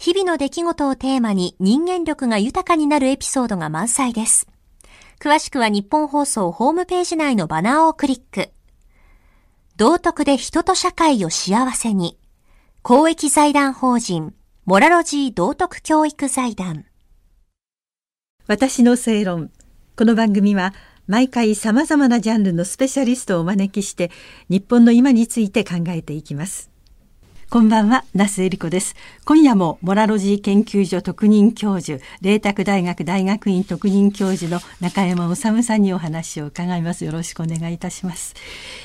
日々の出来事をテーマに人間力が豊かになるエピソードが満載です。詳しくは日本放送ホームページ内のバナーをクリック。道徳で人と社会を幸せに。公益財団法人、モラロジー道徳教育財団。私の正論。この番組は毎回様々なジャンルのスペシャリストをお招きして日本の今について考えていきます。こんばんは、那須恵理子です。今夜もモラロジー研究所特任教授、麗澤大学大学院特任教授の中山治さんにお話を伺います。よろしくお願いいたします。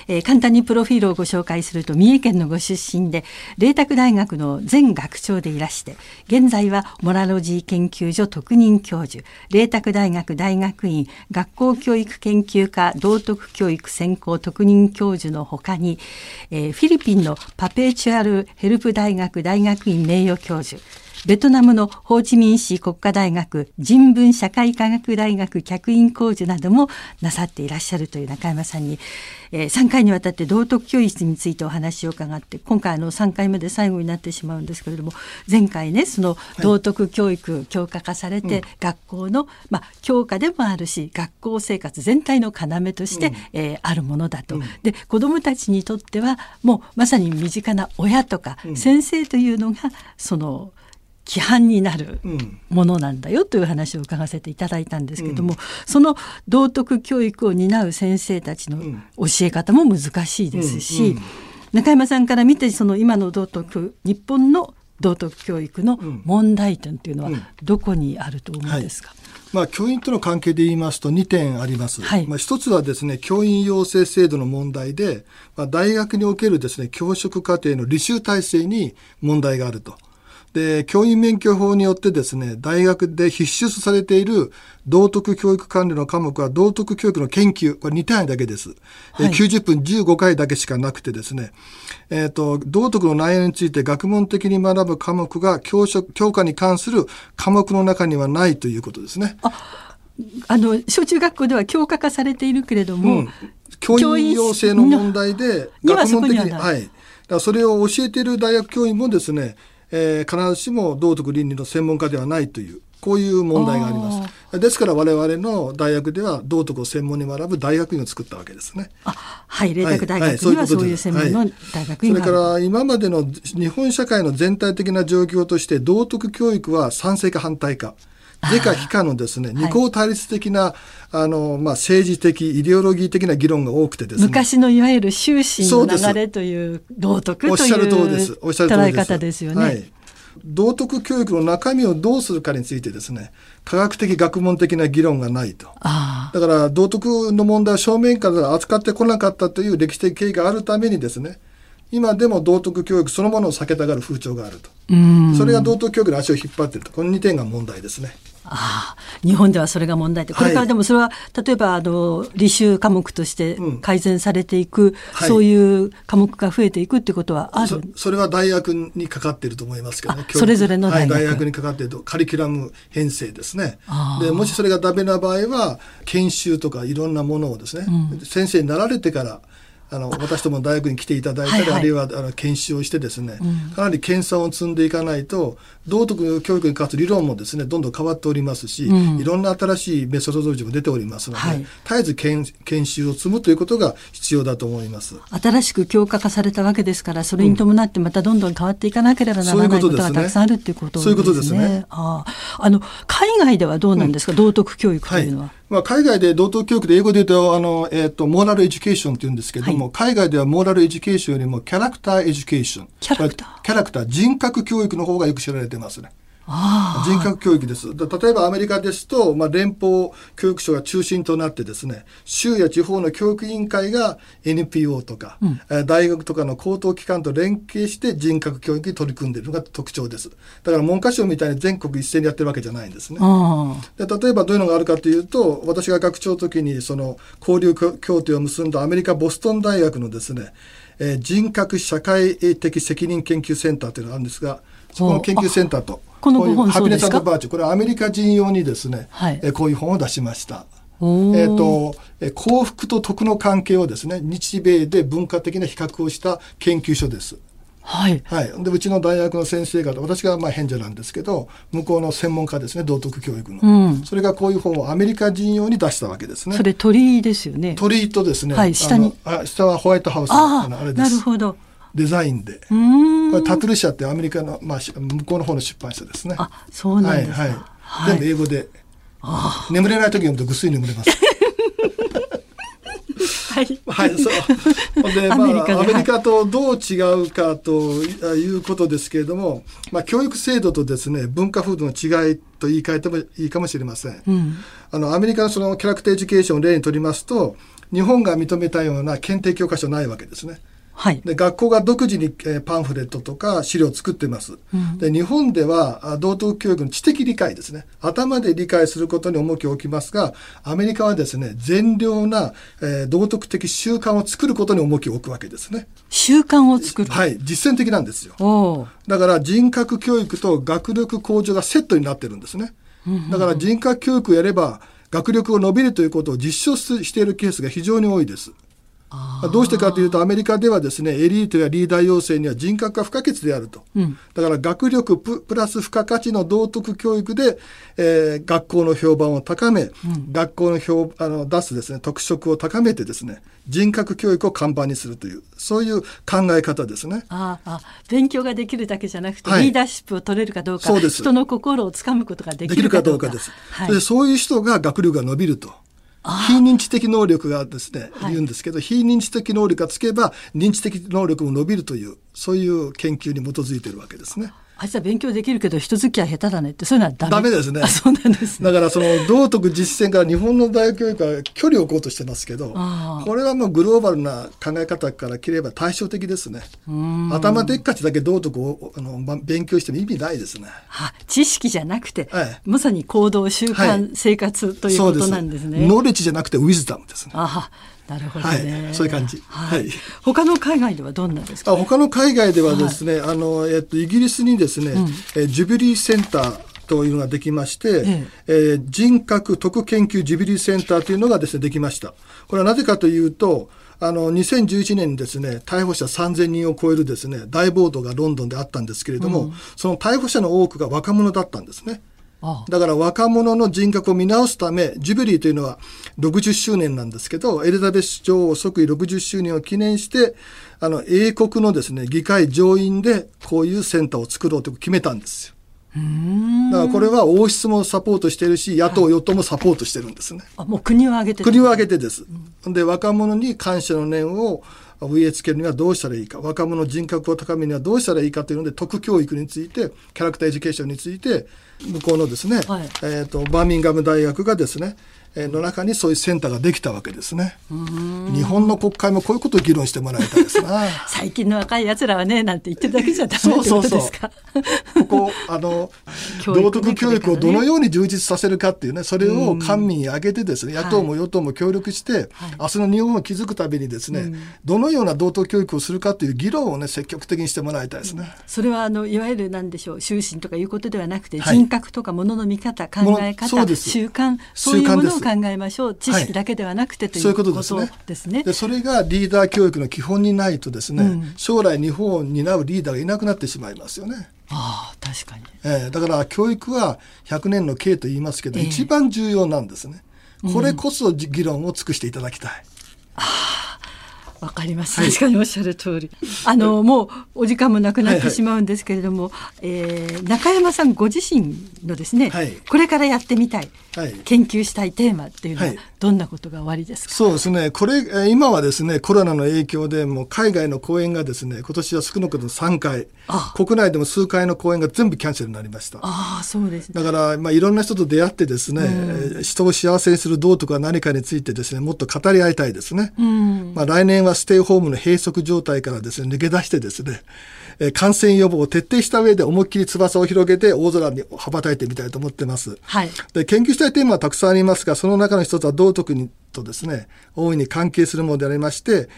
えー、簡単にプロフィールをご紹介すると、三重県のご出身で、麗澤大学の前学長でいらして、現在はモラロジー研究所特任教授、麗澤大学大学院学校教育研究科道徳教育専攻特任教授のほかに、えー、フィリピンのパペチュアルヘルプ大学大学院名誉教授。ベトナムのホーチミン市国家大学人文社会科学大学客員講授などもなさっていらっしゃるという中山さんに、えー、3回にわたって道徳教育についてお話を伺って今回の3回目で最後になってしまうんですけれども前回ねその道徳教育強化化されて、学校の、まあ、教科でもあるし学校生活全体の要として、うん、えー、あるものだと。うん、で子どもたちにとってはもうまさに身近な親とか先生というのが、その規範になるものなんだよという話を伺わせていただいたんですけども、うん、その道徳教育を担う先生たちの教え方も難しいですし、うん。うん、中山さんから見てその今の道徳日本の道徳教育の問題点というのはどこにあると思うんですか、はい。まあ、教員との関係で言いますと2点あります。はい、まあ、一つはですね、教員養成制度の問題で、まあ、大学におけるですね、教職課程の履修体制に問題があると。で、教員免許法によってですね、大学で必修されている道徳教育管理の科目は道徳教育の研究、これ2単位だけです。はい、90分15回だけしかなくてですね、えっ、ー、と、道徳の内容について学問的に学ぶ科目が教職、教科に関する科目の中にはないということですね。ああの小中学校では教科化されているけれども、うん、教員養成の問題で学問的にはい、だそれを教えている大学教員もですねえー、必ずしも道徳倫理の専門家ではないというこういう問題があります。ですから我々の大学では道徳を専門に学ぶ大学院を作ったわけですね。はい、麗澤大学にはそういう専門の大学院が、はい、それから今までの日本社会の全体的な状況として道徳教育は賛成か反対か。是か非かのですね、二項対立的な、あの、まあ、政治的、イデオロギー的な議論が多くてですね。昔のいわゆる終身の流れという道徳というおっしゃる通りです。おっしゃる通りです。捉え方ですよね。はい道徳教育の中身をどうするかについてですね科学的学問的な議論がないとだから道徳の問題を正面から扱ってこなかったという歴史的経緯があるためにですね今でも道徳教育そのものを避けたがる風潮があると。それが道徳教育の足を引っ張っていると。この2点が問題ですね。ああ日本ではそれが問題でこれからでもそれは、はい、例えばあの履修科目として改善されていく、うんはい、そういう科目が増えていくってことはある？それは大学にかかっていると思いますけどね。それぞれの大学,、はい、大学にかかっているとカリキュラム編成ですね。でもしそれがダメな場合は研修とかいろんなものをですね、うん、先生になられてからあの私ども大学に来ていただいたり、はいはい、あるいはあの研修をしてですね、うん、かなり研鑽を積んでいかないと道徳教育に関する理論もですねどんどん変わっておりますし、うん、いろんな新しい methodology も出ておりますので、はい、絶えず研研修を積むということが必要だと思います。新しく教科化されたわけですからそれに伴ってまたどんどん変わっていかなければならないことがたくさんあるということですね。そういうことですね。ああ。の海外ではどうなんですか、道徳教育というのは。はい。まあ、海外で道徳教育で英語で言うと、あの、えっ、ー、と、 moral education って言うんですけども、はい、海外では moral education よりも character education。character character、人格教育の方がよく知られてますね。人格教育です。例えばアメリカですと、まあ、連邦教育省が中心となってですね、州や地方の教育委員会が NPO とか、うん、大学とかの高等機関と連携して人格教育に取り組んでいるのが特徴です。だから文科省みたいに全国一斉にやってるわけじゃないんですね。で例えばどういうのがあるかというと、私が学長の時にその交流協定を結んだアメリカボストン大学のですね、えー、人格社会的責任研究センターというのがあるんですが、そこの研究センターと、この本ハピネスバーチこれはアメリカ人用にですね、はい、えー、こういう本を出しました。えーと、え幸福と徳の関係をですね日米で文化的な比較をした研究所です。はい、はい、でうちの大学の先生方私がまあ変者なんですけど向こうの専門家ですね道徳教育の、うん、それがこういう本をアメリカ人用に出したわけですね。それ鳥居ですよね。鳥居とですね、はい、下に。あ下はホワイトハウスのあれです。なるほどデザインで。これタトゥル社ってアメリカの、まあ、向こうの方の出版社ですね。あそうなんですか、はいはい、全部英語で、眠れない時読むとぐっすり眠れます。はい、はい、そう。で、まあ、アメリカとどう違うかということですけれども、まあ、教育制度とですね、文化風土の違いと言い換えてもいいかもしれません。うん、あの、アメリカのそのキャラクターエデュケーションを例にとりますと、日本が認めたような検定教科書ないわけですね。はい、で学校が独自に、えー、パンフレットとか資料を作ってます、うん、で日本では道徳教育の知的理解ですね。頭で理解することに重きを置きますがアメリカはですね善良な、えー、道徳的習慣を作ることに重きを置くわけですね。習慣を作る。はい。実践的なんですよ。だから人格教育と学力向上がセットになってるんですね。だから人格教育をやれば学力を伸びるということを実証しているケースが非常に多いですどうしてかというとアメリカではですねエリートやリーダー養成には人格が不可欠であると、うん、だから学力プラス付加価値の道徳教育で、えー、学校の評判を高め、うん、学校の評あの出すですね特色を高めてですね人格教育を看板にするというそういう考え方ですね。ああ勉強ができるだけじゃなくて、はい、リーダーシップを取れるかどうかそうです。人の心をつかむことができるかどうかです、はい、でそういう人が学力が伸びると。非認知的能力がですね、言うんですけど、非認知的能力がつけば認知的能力も伸びるというそういう研究に基づいているわけですね。あいつは勉強できるけど人付き合い下手だねってそういうのはダメ。ですね。そうなんです、ね、だからその道徳実践から日本の大学教育は距離を置こうとしてますけどこれはもうグローバルな考え方から切れば対照的ですね。頭でっかちだけ道徳をあの勉強しても意味ないですね。知識じゃなくて、はい、まさに行動習慣、はい、生活ということなんですね。ノレッジじゃなくてウィズダムですね。あなるほど、ねはい、そういう感じ。はい。他の海外ではどんなですか、ね、あ他の海外ではですね、はい、あのえっとイギリスにですね、うん、えジュビリーセンターというのができまして、えええー、人格特研究ジュビリーセンターというのがですねできました。これはなぜかというと。あの2011年にですね逮捕者3000人を超えるですね大暴動がロンドンであったんですけれども、うん、その逮捕者の多くが若者だったんですね。だから若者の人格を見直すため、ジュビリーというのは60周年なんですけど、エリザベス女王即位60周年を記念して、あの、英国のですね、議会上院でこういうセンターを作ろうと決めたんですよ。だからこれは王室もサポートしてるし、野党、与党もサポートしてるんですね。あもう国を挙げて国を挙げてです。うん、で、若者に感謝の念を植え付けるにはどうしたらいいか。若者人格を高めるにはどうしたらいいかというので特教育についてキャラクターエデュケーションについて向こうのですね、はい、えーと、バーミンガム大学がですねの中にそういうセンターができたわけですね。日本の国会もこういうことを議論してもらいたいですな。最近の若い奴らはね、なんて言ってるだけじゃダメってことですか。ここ、あの、道徳教育をどのように充実させるかっていうね、それを官民に挙げてですね、野党も与党も協力して、はい、明日の日本を築くためにですね、どのような道徳教育をするかっていう議論をね、積極的にしてもらいたいですね。それは、あの、いわゆるなんでしょう、終身とかいうことではなくて、人格とかものの見方、考え方、習慣、そういうものを考えましょう。知識だけではなくてということですね。ですねでそれがリーダー教育の基本にないとですね、うん、将来日本を担うリーダーがいなくなってしまいますよね。ああ確かに、えー、だから教育は100年の計と言いますけど、えー、一番重要なんですね。これこそ議論を尽くしていただきたい。わかります。確かにおっしゃる通り。あの、もうお時間もなくなってしまうんですけれども、はいはい、えー、中山さんご自身のですね、はい、これからやってみたい、研究したいテーマっていうのはどんなことが終わりですか？そうですね。これ、今はですね、コロナの影響で、もう海外の公演がですね、今年は少なくとも3回、国内でも数回の公演が全部キャンセルになりました。ああ、そうです、ね、だから、まあ、いろんな人と出会ってですね、うん、人を幸せにする道徳は何かについてですね、もっと語り合いたいですね。うん、まあ、来年はステイホームの閉塞状態からですね、抜け出してですね、え感染予防を徹底した上で思いっきり翼を広げて大空に羽ばたいてみたいと思ってます。はい、で研究したいテーマはたくさんありますが、その中の一つは道徳にとですね、大いに関係するものでありまして、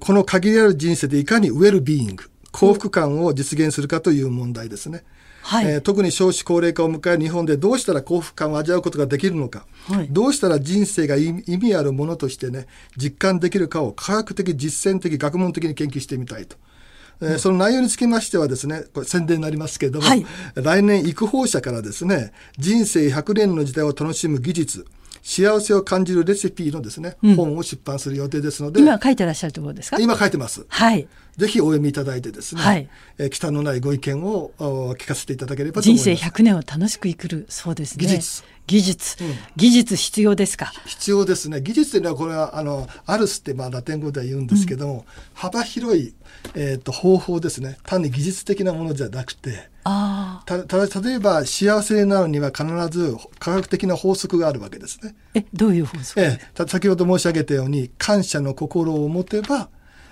この限りある人生でいかにウェルビーイング、幸福感を実現するかという問題ですね。はい、えー、特に少子高齢化を迎える日本でどうしたら幸福感を味わうことができるのか、はい、どうしたら人生が意味あるものとしてね実感できるかを科学的実践的学問的に研究してみたいと。えー、その内容につきましてはですね、これ宣伝になりますけれども、はい、来年育法社からですね、人生100年の時代を楽しむ技術、幸せを感じるレシピのですね、うん、本を出版する予定ですので。今書いてらっしゃるところですか？今書いてます。はい。ぜひお読みいただいてですね、はい、えー、のないご意見を聞かせていただければと思います。人生100年を楽しく生きる、そうですね。技術。技術、うん、技術必要ですか？必要ですね。技術というのはこれはあのアルスってまあラテン語では言うんですけども、うん、幅広いえーと、方法ですね単に技術的なものじゃなくてたた例えば幸せになるには必ず科学的な法則があるわけですね。えどういう法則、えー、先ほど申し上げたように感謝の心を持てば、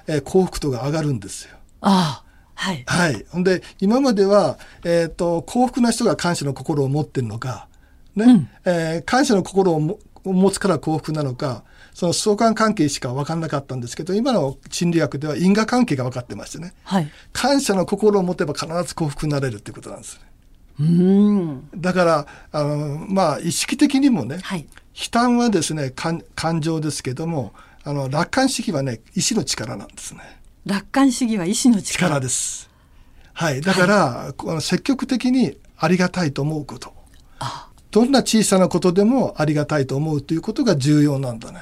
えー、幸福度が上がるんですよ。あはい。はい。ほんで、今までは、えっ、ー、と、幸福な人が感謝の心を持ってるのか、ね、うん、えー、感謝の心を持つから幸福なのか、その相関関係しか分からなかったんですけど今の心理学では因果関係が分かってましてね、はい、感謝の心を持てば必ず幸福になれるっていうことなんですね。うんだからあの、まあ、意識的にもね、はい、悲嘆はですね感情ですけどもあの楽観主義はね意志の力なんですね。楽観主義は意志の力です。はい、だから、はい、この積極的にありがたいと思うこと。どんな小さなことでもありがたいと思うということが重要なんだね。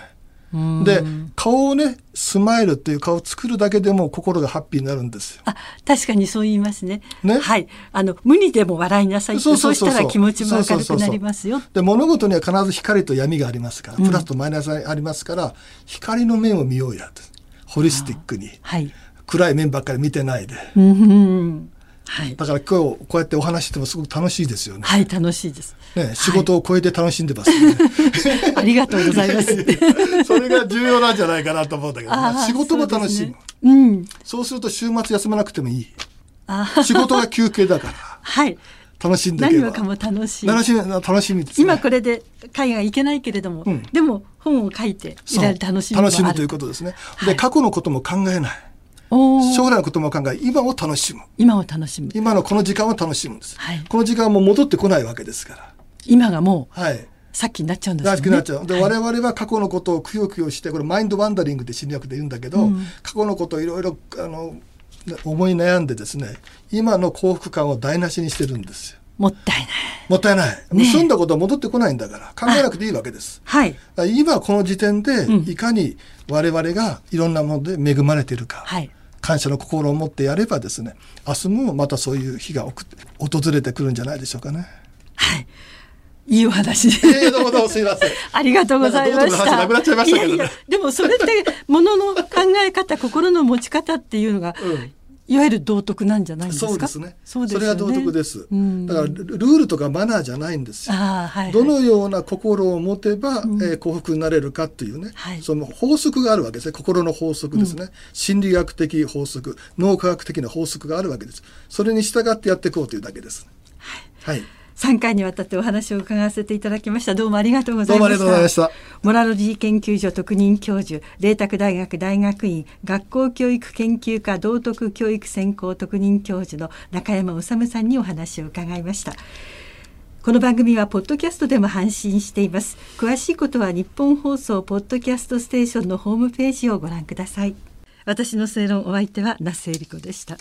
で顔をねスマイルっていう顔を作るだけでも心がハッピーになるんですよ。あ確かにそう言いますね。ね。はい。あの無にでも笑いなさいそうそうしたら気持ちも明るくなりますよ。で物事には必ず光と闇がありますから、プラスとマイナスがありますから光の面を見ようやと。ホリスティックに、はい、暗い面ばっかり見てないで。うんはい、だから今日こうやってお話してもすごく楽しいですよね。はい楽しいです。ね仕事を超えて楽しんでます、ね、ありがとうございます。それが重要なんじゃないかなと思うんだけど、ね、仕事も楽しい、ね、うん。そうすると週末休まなくてもいい。仕事が休憩だから。はい。楽しんで何もかも楽しい。楽しみ楽しみです、ね、今これで海外行けないけれども、うん、でも本を書いていられる楽しみ楽しむということですね。で、過去のことも考えない。将来のことも考え今を楽しむ今を楽しむ今のこの時間を楽しむんです、はい、この時間はもう戻ってこないわけですから今がもう、はい、さっきになっちゃうんですね。なっちゃう。で、はい、我々は過去のことをくよくよして、これマインドワンダリングって心理学で言うんだけど、うん、過去のことをいろいろ、あの、思い悩んでですね、今の幸福感を台無しにしてるんですよ。もったいない。もったいない。ね、済んだことは戻ってこないんだから、考えなくていいわけです。はい。今この時点で、いかに我々がいろんなもので恵まれているか。はい感謝の心を持ってやればですね明日もまたそういう日が訪れてくるんじゃないでしょうかね。はいいいお話で。えー、どうもどうもすみません。ありがとうございました。なくなしたね、いやいやでもそれってものの考え方、心の持ち方っていうのが、うんいわゆる道徳なんじゃないですか？そうですね。そね、それは道徳です。うん、だからルールとかマナーじゃないんですよ。はいはい、どのような心を持てば、うん、えー、幸福になれるかっていうね、はい、その法則があるわけですね。心の法則ですね、うん、心理学的法則、脳科学的な法則があるわけです。それに従ってやっていこうというだけです。はい。はい3回にわたってお話を伺わせていただきました。どうもありがとうございました。モラロジー研究所特任教授麗澤大学大学院学校教育研究科道徳教育専攻特任教授の中山治さんにお話を伺いました。この番組はポッドキャストでも配信しています。詳しいことは日本放送ポッドキャストステーションのホームページをご覧ください。私の正論お相手は那須恵理子でした